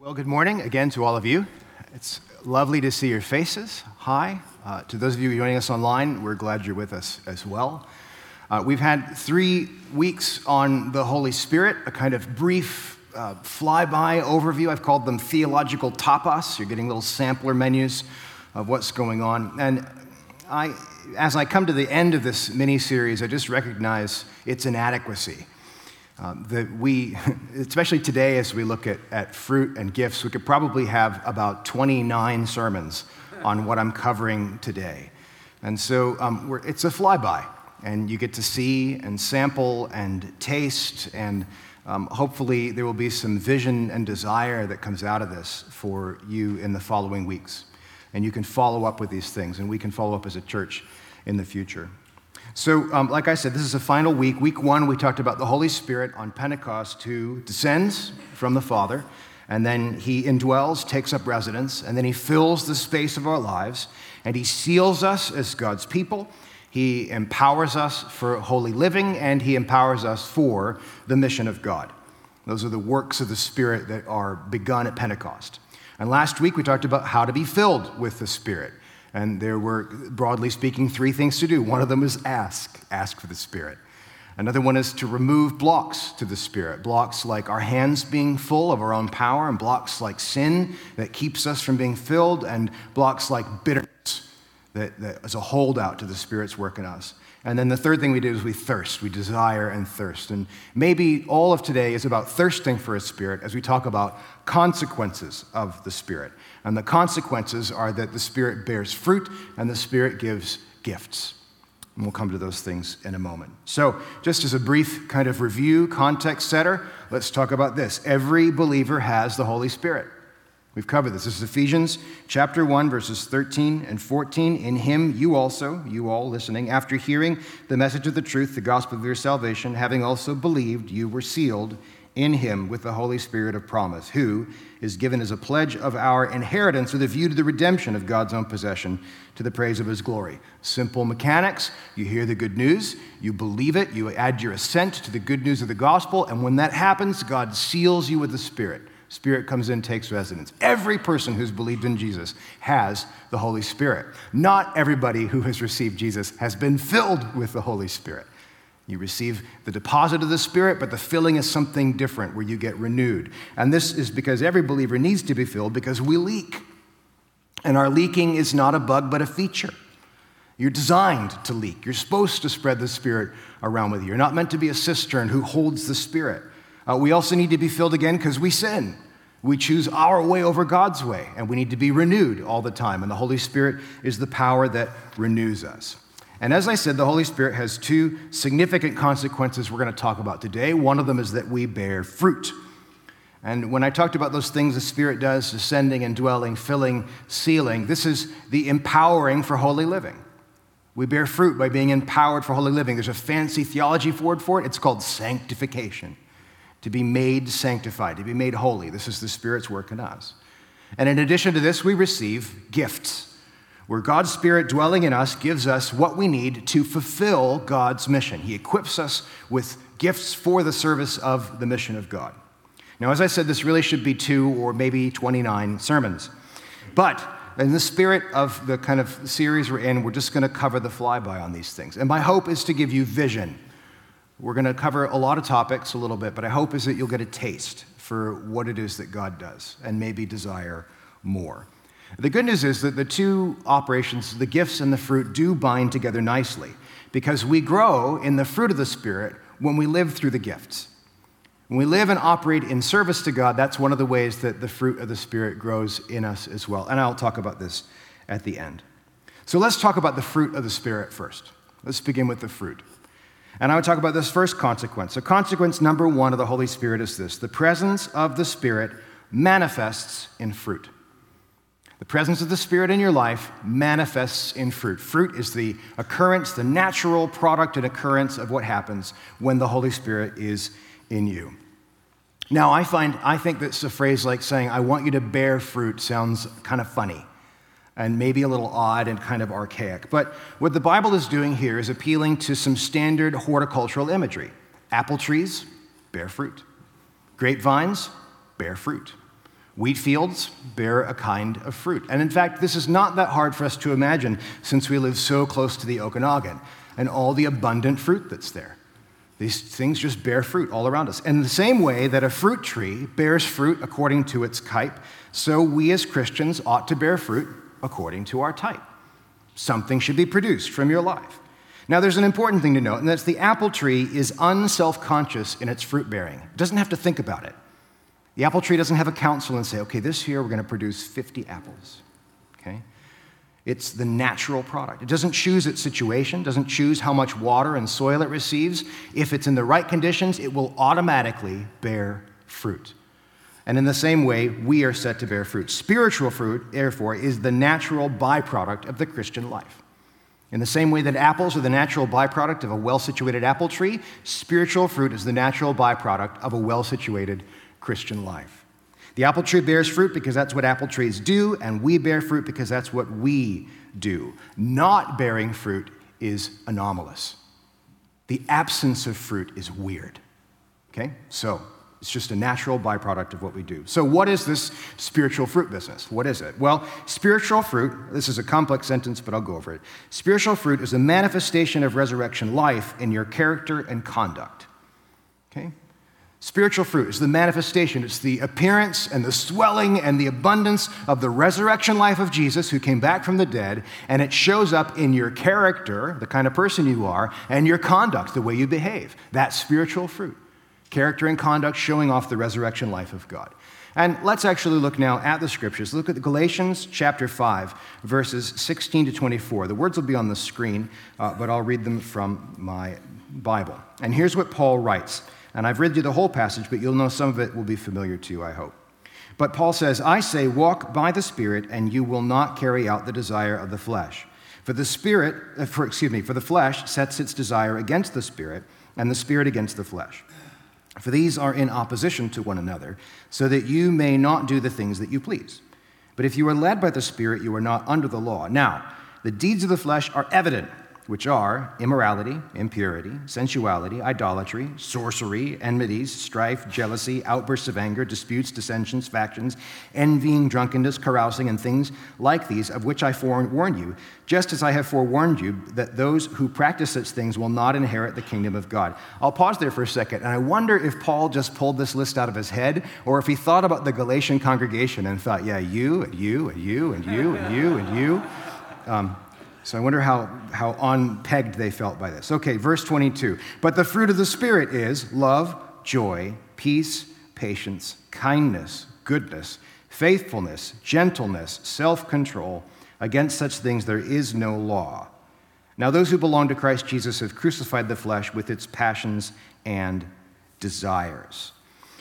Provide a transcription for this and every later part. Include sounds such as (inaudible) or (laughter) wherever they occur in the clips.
Well, good morning again to all of you. It's lovely to see your faces. Hi. Uh, to those of you joining us online, we're glad you're with us as well. Uh, we've had three weeks on the Holy Spirit, a kind of brief uh, flyby overview. I've called them theological tapas. You're getting little sampler menus of what's going on. And I, as I come to the end of this mini series, I just recognize its inadequacy. Um, that we, (laughs) especially today as we look at, at fruit and gifts, we could probably have about 29 sermons on what I'm covering today. And so um, it's a flyby, and you get to see and sample and taste, and um, hopefully there will be some vision and desire that comes out of this for you in the following weeks. And you can follow up with these things, and we can follow up as a church in the future. So, um, like I said, this is a final week. Week one, we talked about the Holy Spirit on Pentecost who descends from the Father, and then he indwells, takes up residence, and then he fills the space of our lives, and he seals us as God's people. He empowers us for holy living, and he empowers us for the mission of God. Those are the works of the Spirit that are begun at Pentecost. And last week, we talked about how to be filled with the Spirit. And there were, broadly speaking, three things to do. One of them is ask, ask for the Spirit. Another one is to remove blocks to the Spirit, blocks like our hands being full of our own power, and blocks like sin that keeps us from being filled, and blocks like bitterness that, that is a holdout to the Spirit's work in us. And then the third thing we do is we thirst, we desire and thirst. And maybe all of today is about thirsting for a Spirit as we talk about consequences of the Spirit. And the consequences are that the Spirit bears fruit and the Spirit gives gifts. And we'll come to those things in a moment. So, just as a brief kind of review, context setter, let's talk about this. Every believer has the Holy Spirit. We've covered this. This is Ephesians chapter 1, verses 13 and 14. In him, you also, you all listening, after hearing the message of the truth, the gospel of your salvation, having also believed, you were sealed in him with the Holy Spirit of promise, who is given as a pledge of our inheritance with a view to the redemption of God's own possession to the praise of his glory. Simple mechanics. You hear the good news, you believe it, you add your assent to the good news of the gospel, and when that happens, God seals you with the Spirit. Spirit comes in, takes residence. Every person who's believed in Jesus has the Holy Spirit. Not everybody who has received Jesus has been filled with the Holy Spirit. You receive the deposit of the Spirit, but the filling is something different where you get renewed. And this is because every believer needs to be filled because we leak. And our leaking is not a bug, but a feature. You're designed to leak. You're supposed to spread the Spirit around with you. You're not meant to be a cistern who holds the Spirit. Uh, we also need to be filled again because we sin. We choose our way over God's way, and we need to be renewed all the time. And the Holy Spirit is the power that renews us. And as I said, the Holy Spirit has two significant consequences we're going to talk about today. One of them is that we bear fruit. And when I talked about those things the Spirit does, descending and dwelling, filling, sealing, this is the empowering for holy living. We bear fruit by being empowered for holy living. There's a fancy theology word for it. It's called sanctification. To be made sanctified, to be made holy. This is the Spirit's work in us. And in addition to this, we receive gifts where God's Spirit dwelling in us gives us what we need to fulfill God's mission. He equips us with gifts for the service of the mission of God. Now, as I said, this really should be two or maybe 29 sermons. But in the spirit of the kind of series we're in, we're just going to cover the flyby on these things. And my hope is to give you vision. We're going to cover a lot of topics a little bit, but I hope is that you'll get a taste for what it is that God does and maybe desire more. The good news is that the two operations, the gifts and the fruit, do bind together nicely because we grow in the fruit of the Spirit when we live through the gifts. When we live and operate in service to God, that's one of the ways that the fruit of the Spirit grows in us as well. And I'll talk about this at the end. So let's talk about the fruit of the Spirit first. Let's begin with the fruit. And I would talk about this first consequence. So, consequence number one of the Holy Spirit is this the presence of the Spirit manifests in fruit. The presence of the Spirit in your life manifests in fruit. Fruit is the occurrence, the natural product and occurrence of what happens when the Holy Spirit is in you. Now, I find, I think that's a phrase like saying, I want you to bear fruit sounds kind of funny and maybe a little odd and kind of archaic. But what the Bible is doing here is appealing to some standard horticultural imagery. Apple trees bear fruit, grapevines bear fruit. Wheat fields bear a kind of fruit. And in fact, this is not that hard for us to imagine since we live so close to the Okanagan and all the abundant fruit that's there. These things just bear fruit all around us. And in the same way that a fruit tree bears fruit according to its type, so we as Christians ought to bear fruit according to our type. Something should be produced from your life. Now, there's an important thing to note, and that's the apple tree is unself conscious in its fruit bearing. It doesn't have to think about it. The apple tree doesn't have a council and say, okay, this year we're going to produce 50 apples. Okay? It's the natural product. It doesn't choose its situation, doesn't choose how much water and soil it receives. If it's in the right conditions, it will automatically bear fruit. And in the same way, we are set to bear fruit. Spiritual fruit, therefore, is the natural byproduct of the Christian life. In the same way that apples are the natural byproduct of a well situated apple tree, spiritual fruit is the natural byproduct of a well situated Christian life. The apple tree bears fruit because that's what apple trees do, and we bear fruit because that's what we do. Not bearing fruit is anomalous. The absence of fruit is weird. Okay? So, it's just a natural byproduct of what we do. So, what is this spiritual fruit business? What is it? Well, spiritual fruit, this is a complex sentence, but I'll go over it. Spiritual fruit is a manifestation of resurrection life in your character and conduct. Okay? Spiritual fruit is the manifestation, it's the appearance and the swelling and the abundance of the resurrection life of Jesus who came back from the dead, and it shows up in your character, the kind of person you are, and your conduct, the way you behave. That's spiritual fruit. Character and conduct showing off the resurrection life of God. And let's actually look now at the scriptures. Look at Galatians chapter 5, verses 16 to 24. The words will be on the screen, uh, but I'll read them from my Bible. And here's what Paul writes. And I've read you the whole passage, but you'll know some of it will be familiar to you, I hope. But Paul says, I say, walk by the Spirit, and you will not carry out the desire of the flesh. For the Spirit, uh, for, excuse me, for the flesh sets its desire against the Spirit, and the Spirit against the flesh. For these are in opposition to one another, so that you may not do the things that you please. But if you are led by the Spirit, you are not under the law. Now, the deeds of the flesh are evident which are immorality, impurity, sensuality, idolatry, sorcery, enmities, strife, jealousy, outbursts of anger, disputes, dissensions, factions, envying, drunkenness, carousing, and things like these, of which I forewarn you, just as I have forewarned you that those who practice such things will not inherit the kingdom of God. I'll pause there for a second, and I wonder if Paul just pulled this list out of his head, or if he thought about the Galatian congregation and thought, yeah, you, and you, and you, and you, and you, and you. Um, so I wonder how, how unpegged they felt by this. Okay, verse 22. But the fruit of the Spirit is love, joy, peace, patience, kindness, goodness, faithfulness, gentleness, self control. Against such things there is no law. Now, those who belong to Christ Jesus have crucified the flesh with its passions and desires.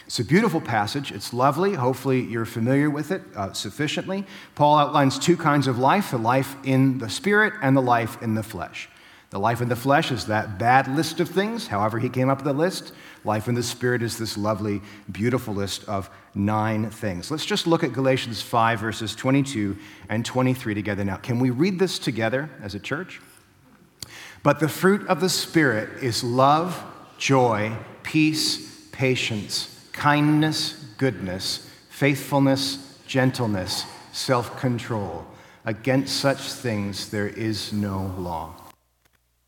It's a beautiful passage. It's lovely. Hopefully, you're familiar with it uh, sufficiently. Paul outlines two kinds of life the life in the spirit and the life in the flesh. The life in the flesh is that bad list of things, however, he came up with the list. Life in the spirit is this lovely, beautiful list of nine things. Let's just look at Galatians 5, verses 22 and 23 together now. Can we read this together as a church? But the fruit of the Spirit is love, joy, peace, patience kindness, goodness, faithfulness, gentleness, self control. Against such things there is no law.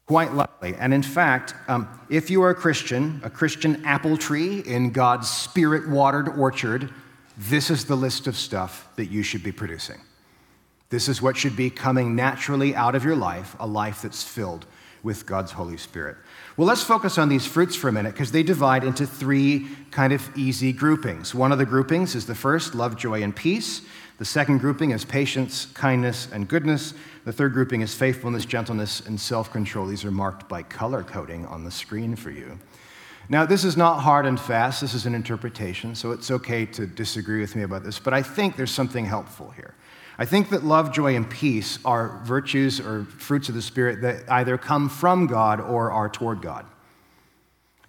Quite likely. And in fact, um, if you are a Christian, a Christian apple tree in God's spirit watered orchard, this is the list of stuff that you should be producing. This is what should be coming naturally out of your life, a life that's filled with God's Holy Spirit. Well, let's focus on these fruits for a minute because they divide into three kind of easy groupings. One of the groupings is the first love, joy, and peace. The second grouping is patience, kindness, and goodness. The third grouping is faithfulness, gentleness, and self control. These are marked by color coding on the screen for you. Now, this is not hard and fast, this is an interpretation, so it's okay to disagree with me about this, but I think there's something helpful here. I think that love, joy, and peace are virtues or fruits of the Spirit that either come from God or are toward God.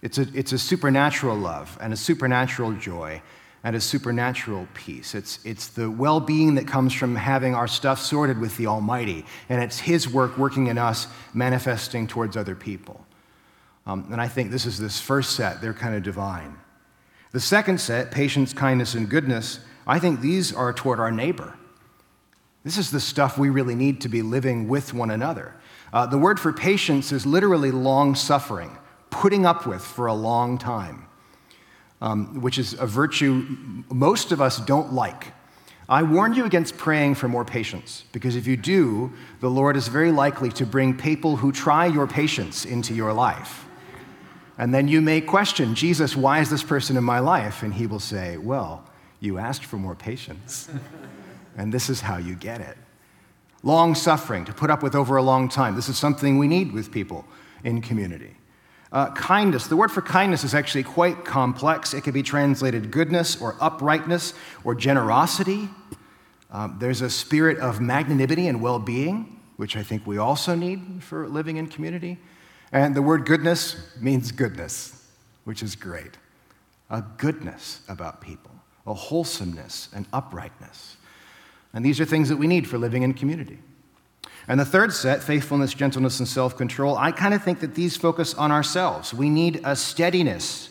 It's a, it's a supernatural love and a supernatural joy and a supernatural peace. It's, it's the well being that comes from having our stuff sorted with the Almighty, and it's His work working in us, manifesting towards other people. Um, and I think this is this first set, they're kind of divine. The second set, patience, kindness, and goodness, I think these are toward our neighbor. This is the stuff we really need to be living with one another. Uh, the word for patience is literally long suffering, putting up with for a long time, um, which is a virtue most of us don't like. I warn you against praying for more patience, because if you do, the Lord is very likely to bring people who try your patience into your life. And then you may question, Jesus, why is this person in my life? And he will say, Well, you asked for more patience. (laughs) and this is how you get it. Long suffering, to put up with over a long time. This is something we need with people in community. Uh, kindness, the word for kindness is actually quite complex. It could be translated goodness or uprightness or generosity. Um, there's a spirit of magnanimity and well being, which I think we also need for living in community. And the word goodness means goodness, which is great. A goodness about people, a wholesomeness and uprightness. And these are things that we need for living in community. And the third set, faithfulness, gentleness, and self control, I kind of think that these focus on ourselves. We need a steadiness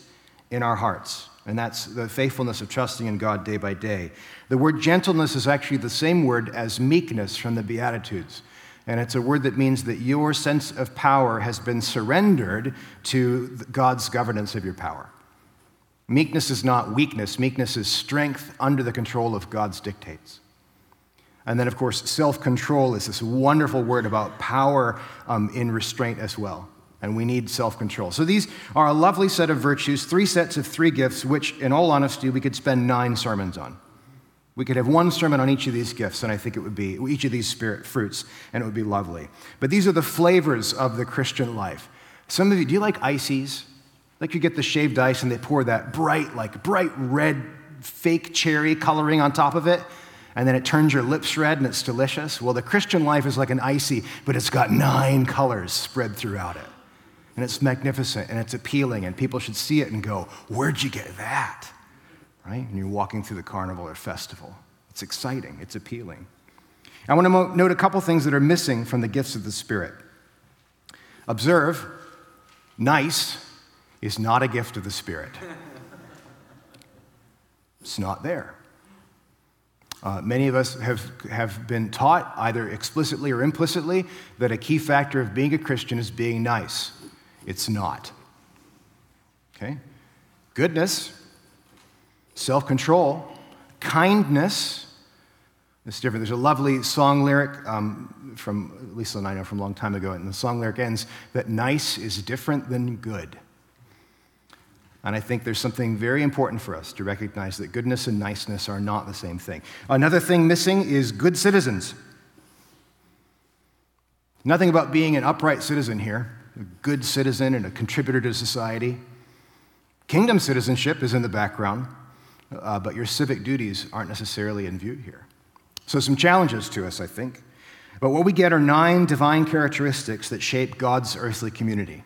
in our hearts, and that's the faithfulness of trusting in God day by day. The word gentleness is actually the same word as meekness from the Beatitudes. And it's a word that means that your sense of power has been surrendered to God's governance of your power. Meekness is not weakness, meekness is strength under the control of God's dictates. And then, of course, self control is this wonderful word about power um, in restraint as well. And we need self control. So these are a lovely set of virtues, three sets of three gifts, which, in all honesty, we could spend nine sermons on. We could have one sermon on each of these gifts, and I think it would be each of these spirit fruits, and it would be lovely. But these are the flavors of the Christian life. Some of you, do you like ices? Like you get the shaved ice and they pour that bright, like bright red fake cherry coloring on top of it and then it turns your lips red and it's delicious. Well, the Christian life is like an icy, but it's got nine colors spread throughout it. And it's magnificent and it's appealing, and people should see it and go, Where'd you get that? Right? And you're walking through the carnival or festival. It's exciting, it's appealing. I want to note a couple things that are missing from the gifts of the Spirit. Observe, nice is not a gift of the Spirit, it's not there. Uh, many of us have, have been taught, either explicitly or implicitly, that a key factor of being a Christian is being nice. It's not. Okay? Goodness, self control, kindness. It's different. There's a lovely song lyric um, from Lisa and I know from a long time ago, and the song lyric ends that nice is different than good. And I think there's something very important for us to recognize that goodness and niceness are not the same thing. Another thing missing is good citizens. Nothing about being an upright citizen here, a good citizen and a contributor to society. Kingdom citizenship is in the background, uh, but your civic duties aren't necessarily in view here. So, some challenges to us, I think. But what we get are nine divine characteristics that shape God's earthly community.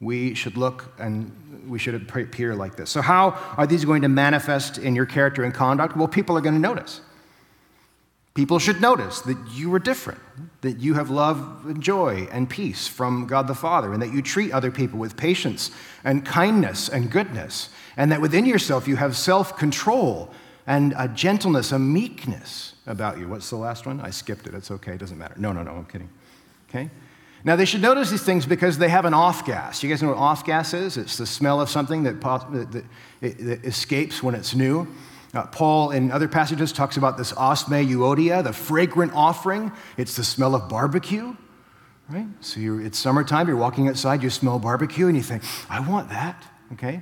We should look and we should appear like this. So, how are these going to manifest in your character and conduct? Well, people are going to notice. People should notice that you are different, that you have love and joy and peace from God the Father, and that you treat other people with patience and kindness and goodness, and that within yourself you have self control and a gentleness, a meekness about you. What's the last one? I skipped it. It's okay. It doesn't matter. No, no, no. I'm kidding. Okay? Now, they should notice these things because they have an off gas. You guys know what off gas is? It's the smell of something that, that, that, that escapes when it's new. Uh, Paul, in other passages, talks about this osme euodia, the fragrant offering. It's the smell of barbecue, right? So it's summertime, you're walking outside, you smell barbecue, and you think, I want that, okay?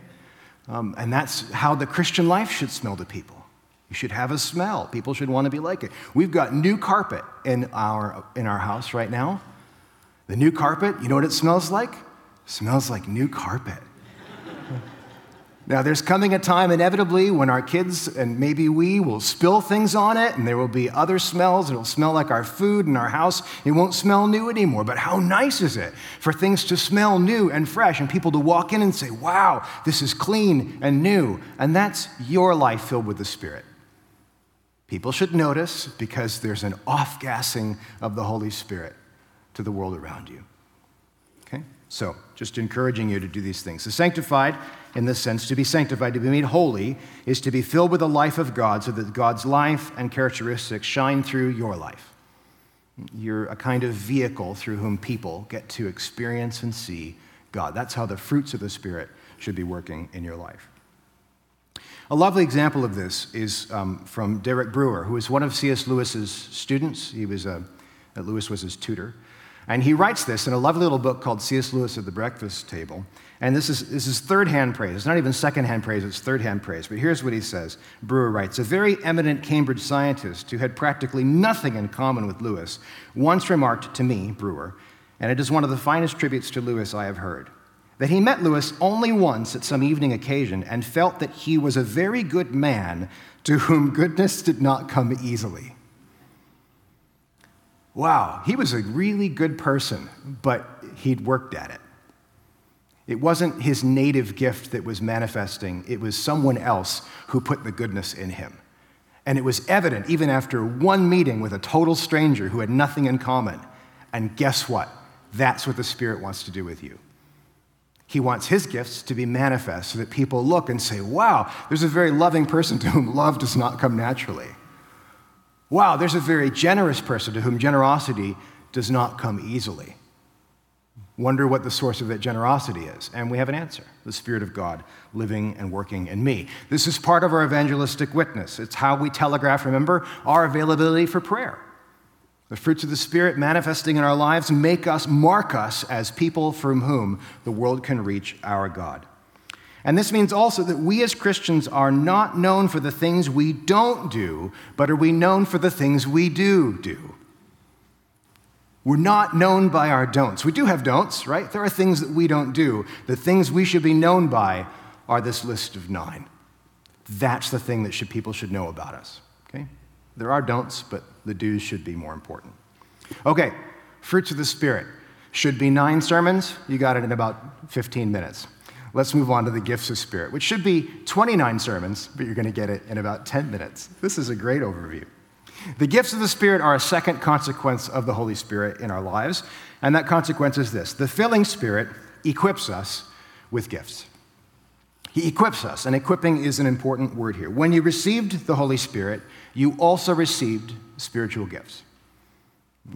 Um, and that's how the Christian life should smell to people. You should have a smell. People should want to be like it. We've got new carpet in our, in our house right now. The new carpet, you know what it smells like? It smells like new carpet. now, there's coming a time, inevitably, when our kids and maybe we will spill things on it, and there will be other smells. It'll smell like our food in our house. It won't smell new anymore. But how nice is it for things to smell new and fresh, and people to walk in and say, Wow, this is clean and new? And that's your life filled with the Spirit. People should notice because there's an off gassing of the Holy Spirit to the world around you. Okay? So, just encouraging you to do these things. The sanctified, in this sense, to be sanctified, to be made holy, is to be filled with the life of God so that God's life and characteristics shine through your life. You're a kind of vehicle through whom people get to experience and see God. That's how the fruits of the Spirit should be working in your life. A lovely example of this is um, from Derek Brewer, who was one of C.S. Lewis's students. He was a, Lewis was his tutor. And he writes this in a lovely little book called C.S. Lewis at the Breakfast Table. And this is, this is third hand praise. It's not even second hand praise, it's third hand praise. But here's what he says Brewer writes A very eminent Cambridge scientist who had practically nothing in common with Lewis once remarked to me, Brewer, and it is one of the finest tributes to Lewis I have heard, that he met Lewis only once at some evening occasion and felt that he was a very good man to whom goodness did not come easily. Wow, he was a really good person, but he'd worked at it. It wasn't his native gift that was manifesting, it was someone else who put the goodness in him. And it was evident even after one meeting with a total stranger who had nothing in common. And guess what? That's what the Spirit wants to do with you. He wants his gifts to be manifest so that people look and say, wow, there's a very loving person to whom love does not come naturally. Wow, there's a very generous person to whom generosity does not come easily. Wonder what the source of that generosity is. And we have an answer the Spirit of God living and working in me. This is part of our evangelistic witness. It's how we telegraph, remember, our availability for prayer. The fruits of the Spirit manifesting in our lives make us, mark us as people from whom the world can reach our God. And this means also that we as Christians are not known for the things we don't do, but are we known for the things we do do. We're not known by our don'ts. We do have don'ts, right? There are things that we don't do. The things we should be known by are this list of nine. That's the thing that should, people should know about us, okay? There are don'ts, but the do's should be more important. Okay, fruits of the Spirit. Should be nine sermons. You got it in about 15 minutes let's move on to the gifts of Spirit, which should be 29 sermons, but you're going to get it in about 10 minutes. This is a great overview. The gifts of the Spirit are a second consequence of the Holy Spirit in our lives, and that consequence is this the filling Spirit equips us with gifts. He equips us, and equipping is an important word here. When you received the Holy Spirit, you also received spiritual gifts.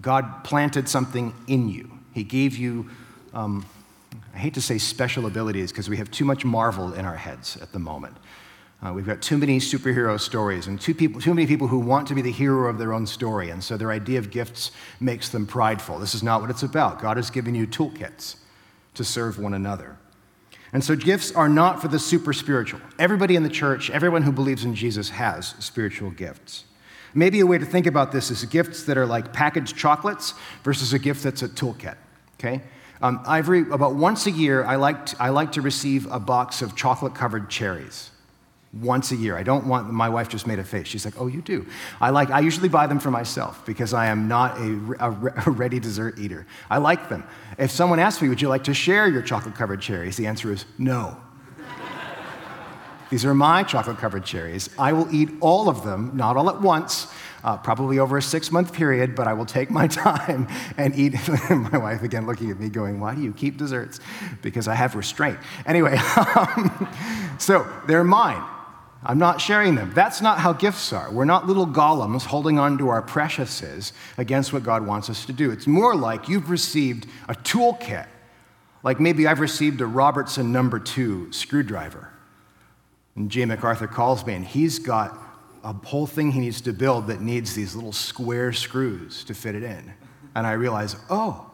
God planted something in you, He gave you um, I hate to say special abilities because we have too much Marvel in our heads at the moment. Uh, we've got too many superhero stories and too, people, too many people who want to be the hero of their own story, and so their idea of gifts makes them prideful. This is not what it's about. God has given you toolkits to serve one another. And so gifts are not for the super spiritual. Everybody in the church, everyone who believes in Jesus has spiritual gifts. Maybe a way to think about this is gifts that are like packaged chocolates versus a gift that's a toolkit, okay? Um, Ivory, about once a year, I like, to, I like to receive a box of chocolate covered cherries. Once a year. I don't want, my wife just made a face. She's like, oh, you do. I like, I usually buy them for myself because I am not a, a, (laughs) a ready dessert eater. I like them. If someone asks me, would you like to share your chocolate covered cherries? The answer is no. These are my chocolate covered cherries. I will eat all of them, not all at once, uh, probably over a six month period, but I will take my (laughs) time and eat. (laughs) my wife again looking at me going, Why do you keep desserts? Because I have restraint. Anyway, (laughs) um, so they're mine. I'm not sharing them. That's not how gifts are. We're not little Gollums holding on to our preciouses against what God wants us to do. It's more like you've received a toolkit, like maybe I've received a Robertson number two screwdriver. And Jay MacArthur calls me, and he's got a whole thing he needs to build that needs these little square screws to fit it in. And I realize, oh,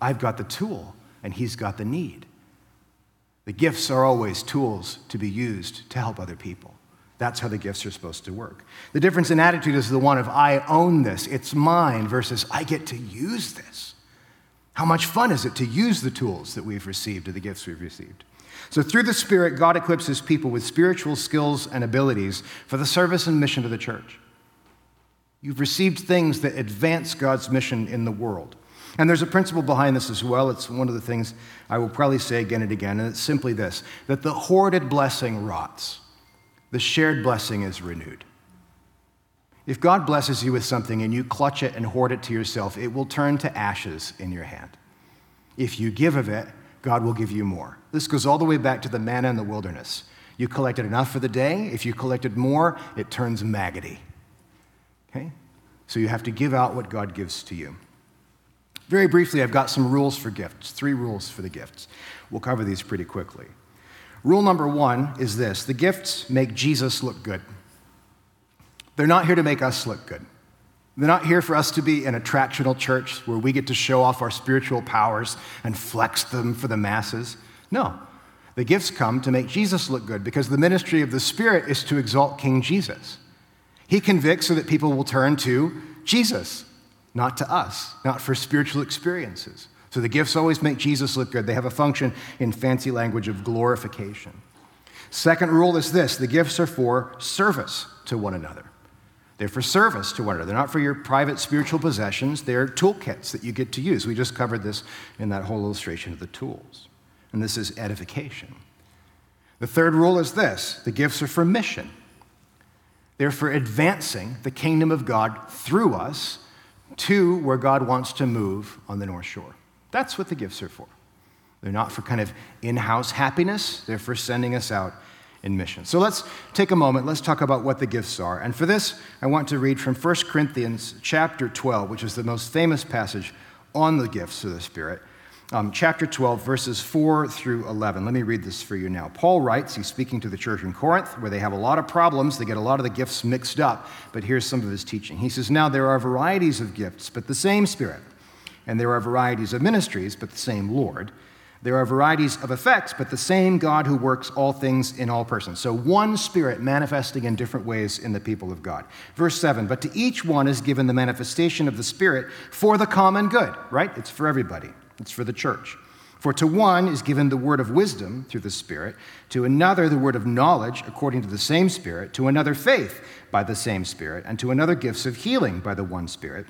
I've got the tool and he's got the need. The gifts are always tools to be used to help other people. That's how the gifts are supposed to work. The difference in attitude is the one of I own this, it's mine, versus I get to use this. How much fun is it to use the tools that we've received or the gifts we've received? So, through the Spirit, God equips his people with spiritual skills and abilities for the service and mission of the church. You've received things that advance God's mission in the world. And there's a principle behind this as well. It's one of the things I will probably say again and again, and it's simply this that the hoarded blessing rots, the shared blessing is renewed. If God blesses you with something and you clutch it and hoard it to yourself, it will turn to ashes in your hand. If you give of it, God will give you more. This goes all the way back to the manna in the wilderness. You collected enough for the day. If you collected more, it turns maggoty. Okay? So you have to give out what God gives to you. Very briefly, I've got some rules for gifts, three rules for the gifts. We'll cover these pretty quickly. Rule number one is this the gifts make Jesus look good. They're not here to make us look good. They're not here for us to be an attractional church where we get to show off our spiritual powers and flex them for the masses. No, the gifts come to make Jesus look good because the ministry of the Spirit is to exalt King Jesus. He convicts so that people will turn to Jesus, not to us, not for spiritual experiences. So the gifts always make Jesus look good. They have a function in fancy language of glorification. Second rule is this the gifts are for service to one another. They're for service to one another. They're not for your private spiritual possessions. They're toolkits that you get to use. We just covered this in that whole illustration of the tools and this is edification. The third rule is this the gifts are for mission. They're for advancing the kingdom of God through us to where God wants to move on the North Shore. That's what the gifts are for. They're not for kind of in house happiness, they're for sending us out in mission. So let's take a moment, let's talk about what the gifts are. And for this, I want to read from 1 Corinthians chapter 12, which is the most famous passage on the gifts of the Spirit um, chapter 12, verses 4 through 11. Let me read this for you now. Paul writes, he's speaking to the church in Corinth, where they have a lot of problems. They get a lot of the gifts mixed up, but here's some of his teaching. He says, Now there are varieties of gifts, but the same Spirit. And there are varieties of ministries, but the same Lord. There are varieties of effects, but the same God who works all things in all persons. So one Spirit manifesting in different ways in the people of God. Verse 7 But to each one is given the manifestation of the Spirit for the common good, right? It's for everybody. It's for the church. For to one is given the word of wisdom through the Spirit, to another the word of knowledge according to the same Spirit, to another faith by the same Spirit, and to another gifts of healing by the one Spirit,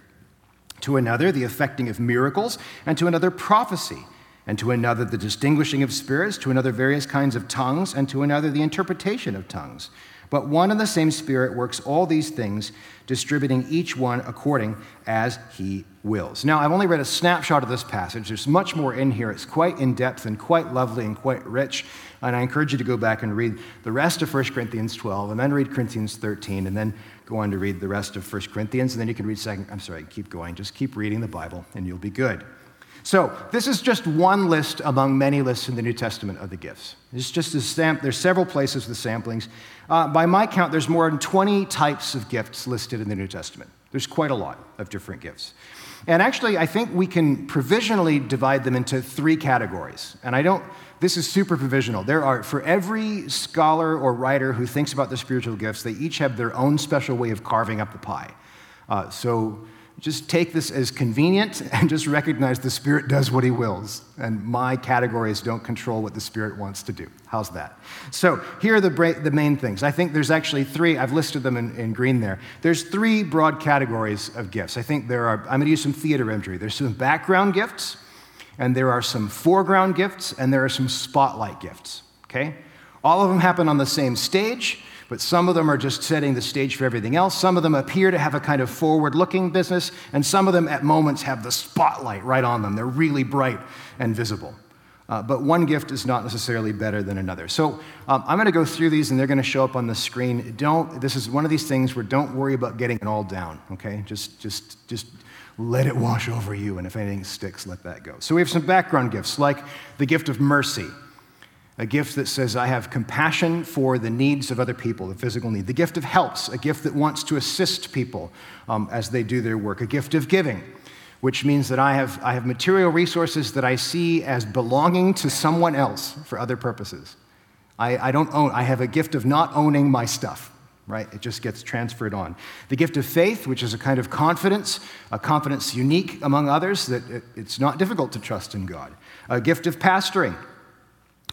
to another the effecting of miracles, and to another prophecy, and to another the distinguishing of spirits, to another various kinds of tongues, and to another the interpretation of tongues. But one and the same Spirit works all these things, distributing each one according as he wills. Now, I've only read a snapshot of this passage. There's much more in here. It's quite in depth and quite lovely and quite rich. And I encourage you to go back and read the rest of 1 Corinthians 12, and then read Corinthians 13, and then go on to read the rest of 1 Corinthians, and then you can read 2nd. I'm sorry, keep going. Just keep reading the Bible, and you'll be good. So, this is just one list among many lists in the New Testament of the gifts. It's just a stamp, there's several places with samplings. Uh, by my count, there's more than 20 types of gifts listed in the New Testament. There's quite a lot of different gifts. And actually, I think we can provisionally divide them into three categories. And I don't, this is super provisional. There are, for every scholar or writer who thinks about the spiritual gifts, they each have their own special way of carving up the pie. Uh, so, just take this as convenient (laughs) and just recognize the Spirit does what He wills. And my categories don't control what the Spirit wants to do. How's that? So, here are the, bra- the main things. I think there's actually three, I've listed them in, in green there. There's three broad categories of gifts. I think there are, I'm going to use some theater imagery. There's some background gifts, and there are some foreground gifts, and there are some spotlight gifts. Okay? All of them happen on the same stage but some of them are just setting the stage for everything else. Some of them appear to have a kind of forward looking business, and some of them at moments have the spotlight right on them. They're really bright and visible. Uh, but one gift is not necessarily better than another. So um, I'm going to go through these, and they're going to show up on the screen. Don't. This is one of these things where don't worry about getting it all down. Okay, just just just let it wash over you, and if anything sticks, let that go. So we have some background gifts, like the gift of mercy a gift that says, I have compassion for the needs of other people, the physical need. The gift of helps, a gift that wants to assist people um, as they do their work. A gift of giving, which means that I have, I have material resources that I see as belonging to someone else for other purposes. I, I don't own, I have a gift of not owning my stuff right? It just gets transferred on. The gift of faith, which is a kind of confidence, a confidence unique among others, that it's not difficult to trust in God. A gift of pastoring,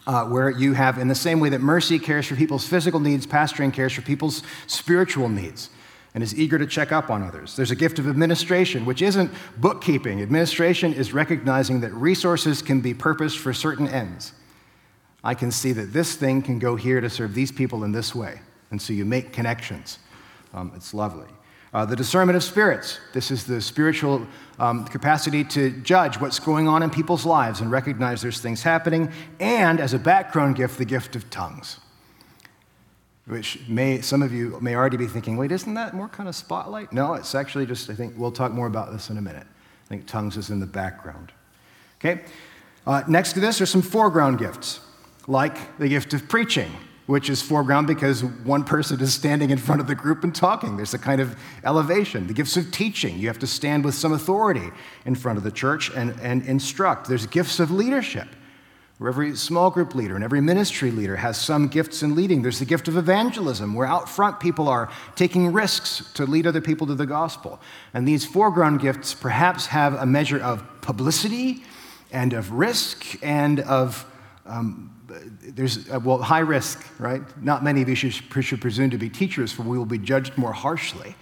uh, where you have, in the same way that mercy cares for people's physical needs, pastoring cares for people's spiritual needs and is eager to check up on others. There's a gift of administration, which isn't bookkeeping. Administration is recognizing that resources can be purposed for certain ends. I can see that this thing can go here to serve these people in this way. And so you make connections. Um, it's lovely. Uh, the discernment of spirits. This is the spiritual um, capacity to judge what's going on in people's lives and recognize there's things happening. And as a background gift, the gift of tongues, which may, some of you may already be thinking, wait, isn't that more kind of spotlight? No, it's actually just, I think we'll talk more about this in a minute. I think tongues is in the background. Okay? Uh, next to this are some foreground gifts, like the gift of preaching which is foreground because one person is standing in front of the group and talking. There's a kind of elevation. The gifts of teaching, you have to stand with some authority in front of the church and, and instruct. There's gifts of leadership, where every small group leader and every ministry leader has some gifts in leading. There's the gift of evangelism, where out front people are taking risks to lead other people to the gospel. And these foreground gifts perhaps have a measure of publicity and of risk and of um, there's, uh, well, high risk, right? Not many of you should, should, presume to be teachers, for we will be judged more harshly.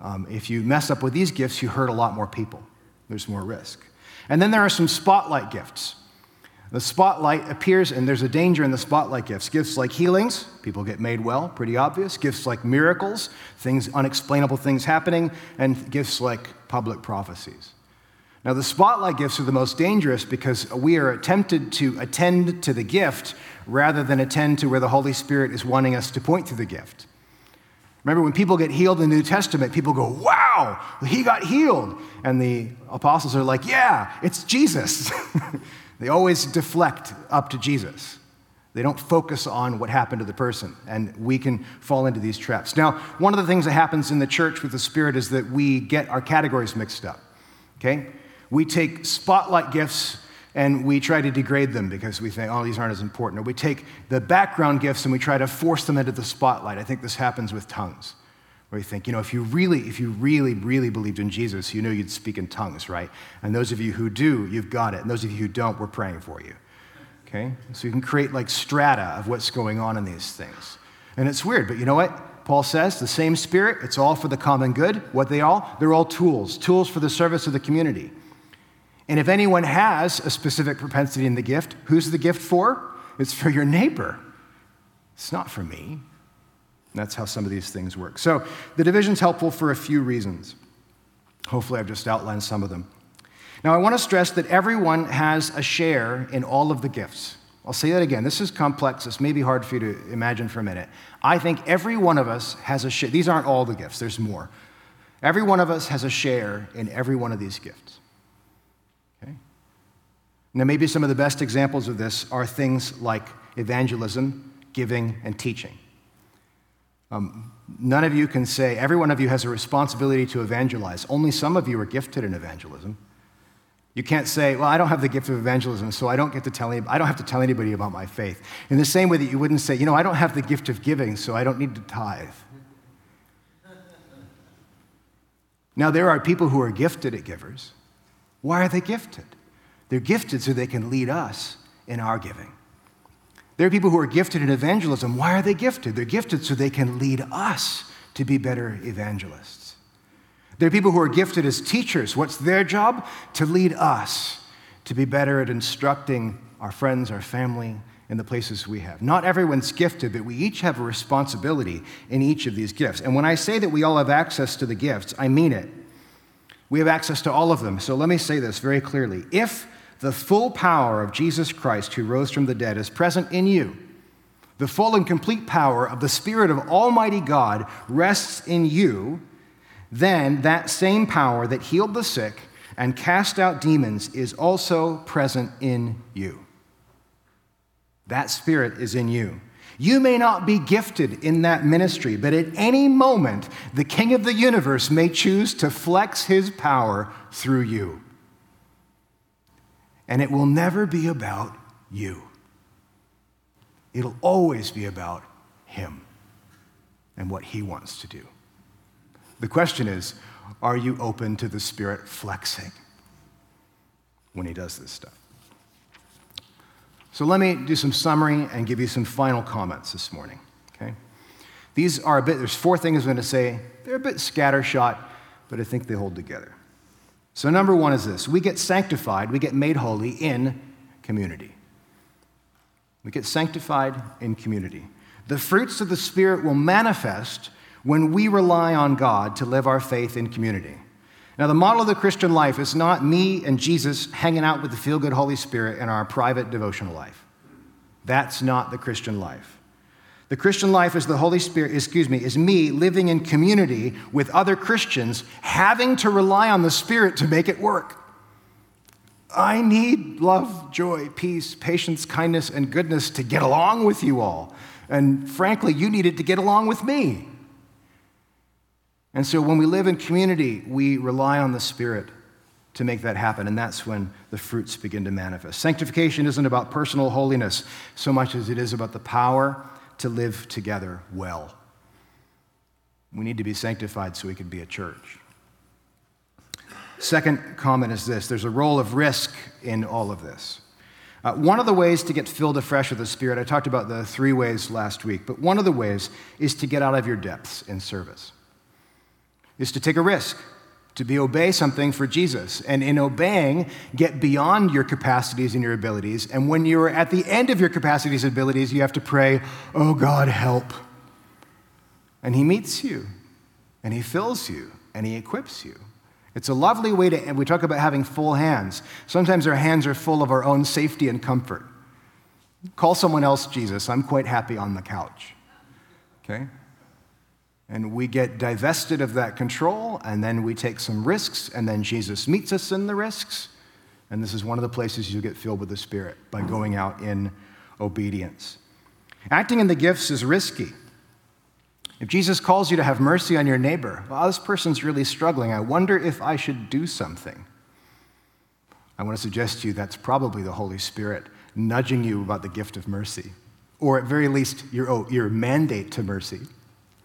Um, if you mess up with these gifts, you hurt a lot more people. There's more risk. And then there are some spotlight gifts. The spotlight appears, and there's a danger in the spotlight gifts. Gifts like healings, people get made well, pretty obvious. Gifts like miracles, things, unexplainable things happening, and gifts like public prophecies. Now, the spotlight gifts are the most dangerous because we are tempted to attend to the gift rather than attend to where the Holy Spirit is wanting us to point to the gift. Remember, when people get healed in the New Testament, people go, Wow, he got healed. And the apostles are like, Yeah, it's Jesus. (laughs) they always deflect up to Jesus. They don't focus on what happened to the person, and we can fall into these traps. Now, one of the things that happens in the church with the Spirit is that we get our categories mixed up. Okay? We take spotlight gifts and we try to degrade them because we think, oh, these aren't as important. Or we take the background gifts and we try to force them into the spotlight. I think this happens with tongues, where you think, you know, if you really, if you really, really believed in Jesus, you know you'd speak in tongues, right? And those of you who do, you've got it. And those of you who don't, we're praying for you. Okay? So you can create like strata of what's going on in these things. And it's weird, but you know what? Paul says the same spirit, it's all for the common good. What they all? They're all tools, tools for the service of the community. And if anyone has a specific propensity in the gift, who's the gift for? It's for your neighbor. It's not for me. And that's how some of these things work. So the division's helpful for a few reasons. Hopefully, I've just outlined some of them. Now, I want to stress that everyone has a share in all of the gifts. I'll say that again. This is complex. This may be hard for you to imagine for a minute. I think every one of us has a share. These aren't all the gifts, there's more. Every one of us has a share in every one of these gifts. Now, maybe some of the best examples of this are things like evangelism, giving, and teaching. Um, none of you can say, every one of you has a responsibility to evangelize. Only some of you are gifted in evangelism. You can't say, well, I don't have the gift of evangelism, so I don't get to tell any, I don't have to tell anybody about my faith. In the same way that you wouldn't say, you know, I don't have the gift of giving, so I don't need to tithe. Now, there are people who are gifted at givers. Why are they gifted? They're gifted so they can lead us in our giving. There are people who are gifted in evangelism. Why are they gifted? They're gifted so they can lead us to be better evangelists. There are people who are gifted as teachers. What's their job? To lead us to be better at instructing our friends, our family, in the places we have. Not everyone's gifted, but we each have a responsibility in each of these gifts. And when I say that we all have access to the gifts, I mean it. We have access to all of them. So let me say this very clearly. If the full power of Jesus Christ, who rose from the dead, is present in you. The full and complete power of the Spirit of Almighty God rests in you. Then that same power that healed the sick and cast out demons is also present in you. That Spirit is in you. You may not be gifted in that ministry, but at any moment, the King of the universe may choose to flex his power through you and it will never be about you. It'll always be about Him and what He wants to do. The question is are you open to the Spirit flexing when He does this stuff? So let me do some summary and give you some final comments this morning. Okay? These are a bit, there's four things I'm going to say. They're a bit scattershot, but I think they hold together. So, number one is this we get sanctified, we get made holy in community. We get sanctified in community. The fruits of the Spirit will manifest when we rely on God to live our faith in community. Now, the model of the Christian life is not me and Jesus hanging out with the feel good Holy Spirit in our private devotional life. That's not the Christian life. The Christian life is the Holy Spirit, excuse me, is me living in community with other Christians, having to rely on the Spirit to make it work. I need love, joy, peace, patience, kindness, and goodness to get along with you all. And frankly, you needed to get along with me. And so when we live in community, we rely on the Spirit to make that happen, and that's when the fruits begin to manifest. Sanctification isn't about personal holiness so much as it is about the power to live together well. We need to be sanctified so we can be a church. Second comment is this there's a role of risk in all of this. Uh, one of the ways to get filled afresh with the Spirit, I talked about the three ways last week, but one of the ways is to get out of your depths in service, is to take a risk, to be obey something for Jesus. And in obeying, get beyond your capacities and your abilities. And when you're at the end of your capacities and abilities, you have to pray, Oh God, help. And He meets you, and He fills you, and He equips you. It's a lovely way to, we talk about having full hands. Sometimes our hands are full of our own safety and comfort. Call someone else Jesus. I'm quite happy on the couch. Okay? And we get divested of that control, and then we take some risks, and then Jesus meets us in the risks. And this is one of the places you get filled with the Spirit by going out in obedience. Acting in the gifts is risky. If Jesus calls you to have mercy on your neighbor, well, this person's really struggling. I wonder if I should do something. I want to suggest to you that's probably the Holy Spirit nudging you about the gift of mercy, or at very least your, oh, your mandate to mercy.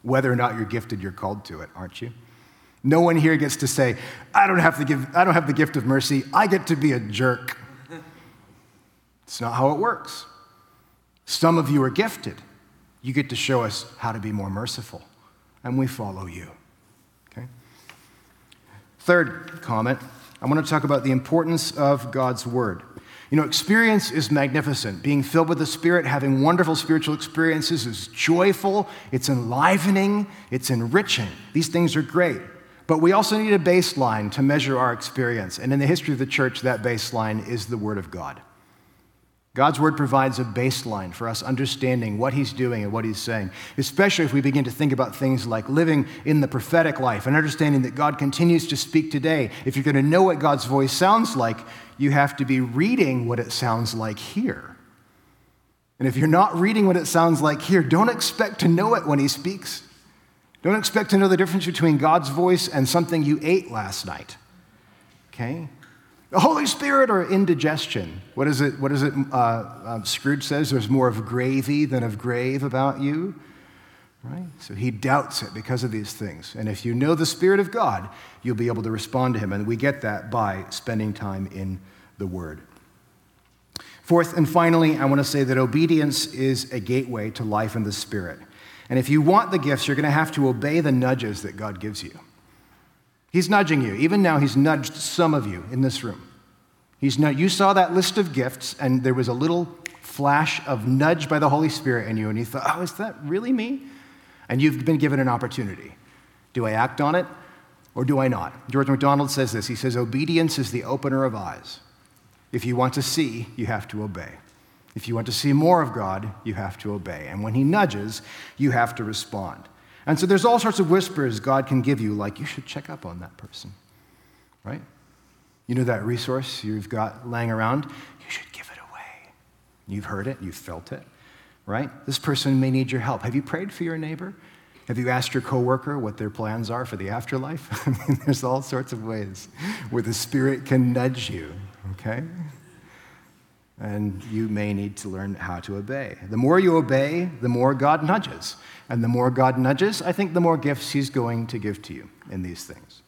Whether or not you're gifted, you're called to it, aren't you? No one here gets to say, I don't have, to give, I don't have the gift of mercy, I get to be a jerk. It's not how it works. Some of you are gifted. You get to show us how to be more merciful, and we follow you. Okay? Third comment I want to talk about the importance of God's Word. You know, experience is magnificent. Being filled with the Spirit, having wonderful spiritual experiences is joyful, it's enlivening, it's enriching. These things are great. But we also need a baseline to measure our experience. And in the history of the church, that baseline is the Word of God. God's word provides a baseline for us understanding what he's doing and what he's saying, especially if we begin to think about things like living in the prophetic life and understanding that God continues to speak today. If you're going to know what God's voice sounds like, you have to be reading what it sounds like here. And if you're not reading what it sounds like here, don't expect to know it when he speaks. Don't expect to know the difference between God's voice and something you ate last night. Okay? The Holy Spirit or indigestion. What is it? What is it? Uh, uh, Scrooge says there's more of gravy than of grave about you. Right? So he doubts it because of these things. And if you know the Spirit of God, you'll be able to respond to him. And we get that by spending time in the Word. Fourth and finally, I want to say that obedience is a gateway to life in the Spirit. And if you want the gifts, you're going to have to obey the nudges that God gives you. He's nudging you. Even now, he's nudged some of you in this room. He's not, you saw that list of gifts, and there was a little flash of nudge by the Holy Spirit in you, and you thought, oh, is that really me? And you've been given an opportunity. Do I act on it or do I not? George MacDonald says this. He says, Obedience is the opener of eyes. If you want to see, you have to obey. If you want to see more of God, you have to obey. And when He nudges, you have to respond. And so there's all sorts of whispers God can give you, like, you should check up on that person, right? You know that resource you've got laying around? You should give it away. You've heard it, you've felt it, right? This person may need your help. Have you prayed for your neighbor? Have you asked your coworker what their plans are for the afterlife? (laughs) I mean, there's all sorts of ways where the Spirit can nudge you, okay? And you may need to learn how to obey. The more you obey, the more God nudges. And the more God nudges, I think the more gifts He's going to give to you in these things.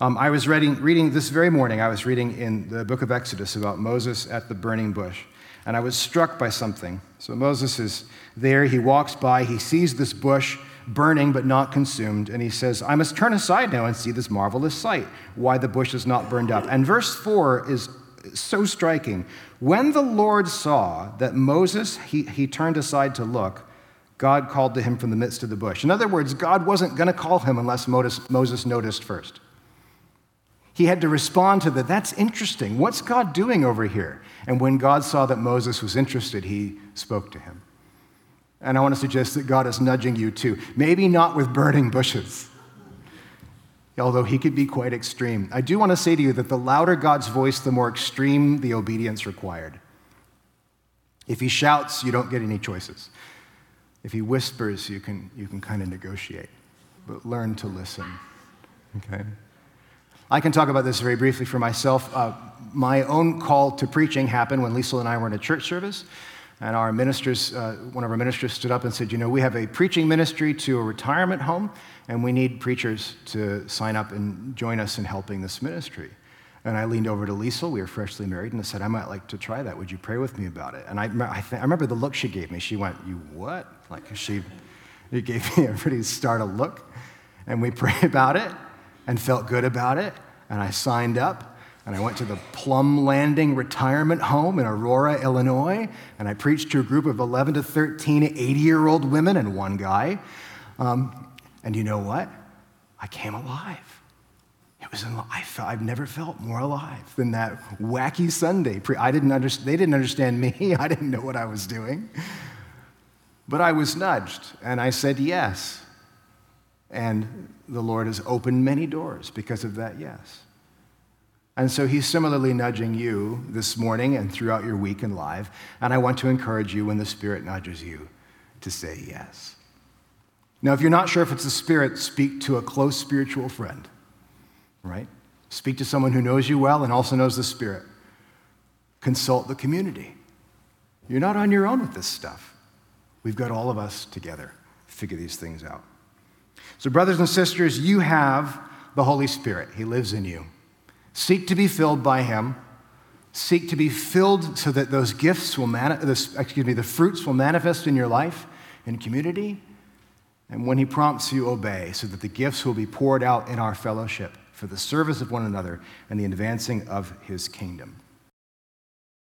Um, I was reading, reading this very morning, I was reading in the book of Exodus about Moses at the burning bush, and I was struck by something. So Moses is there, he walks by, he sees this bush burning but not consumed, and he says, I must turn aside now and see this marvelous sight, why the bush is not burned up. And verse 4 is so striking. When the Lord saw that Moses, he, he turned aside to look, God called to him from the midst of the bush. In other words, God wasn't going to call him unless Moses noticed first. He had to respond to that. That's interesting. What's God doing over here? And when God saw that Moses was interested, he spoke to him. And I want to suggest that God is nudging you too. Maybe not with burning bushes, although he could be quite extreme. I do want to say to you that the louder God's voice, the more extreme the obedience required. If he shouts, you don't get any choices. If he whispers, you can, you can kind of negotiate, but learn to listen. Okay? I can talk about this very briefly for myself. Uh, my own call to preaching happened when Lisa and I were in a church service. And our ministers, uh, one of our ministers stood up and said, You know, we have a preaching ministry to a retirement home, and we need preachers to sign up and join us in helping this ministry. And I leaned over to Lisa, we were freshly married, and I said, I might like to try that. Would you pray with me about it? And I, I, th- I remember the look she gave me. She went, You what? Like, she it gave me a pretty startled look. And we (laughs) prayed about it and felt good about it. And I signed up and I went to the Plum Landing Retirement Home in Aurora, Illinois, and I preached to a group of 11 to 13 80 year old women and one guy. Um, and you know what? I came alive. It was, I felt, I've never felt more alive than that wacky Sunday. I didn't understand, they didn't understand me. (laughs) I didn't know what I was doing. But I was nudged, and I said yes. And the Lord has opened many doors because of that yes. And so he's similarly nudging you this morning and throughout your week and life. And I want to encourage you when the Spirit nudges you to say yes. Now, if you're not sure if it's the Spirit, speak to a close spiritual friend, right? Speak to someone who knows you well and also knows the Spirit. Consult the community. You're not on your own with this stuff. We've got all of us together figure these things out. So, brothers and sisters, you have the Holy Spirit. He lives in you. Seek to be filled by Him. Seek to be filled so that those gifts will, mani- excuse me, the fruits will manifest in your life and community. And when He prompts you, obey so that the gifts will be poured out in our fellowship for the service of one another and the advancing of His kingdom.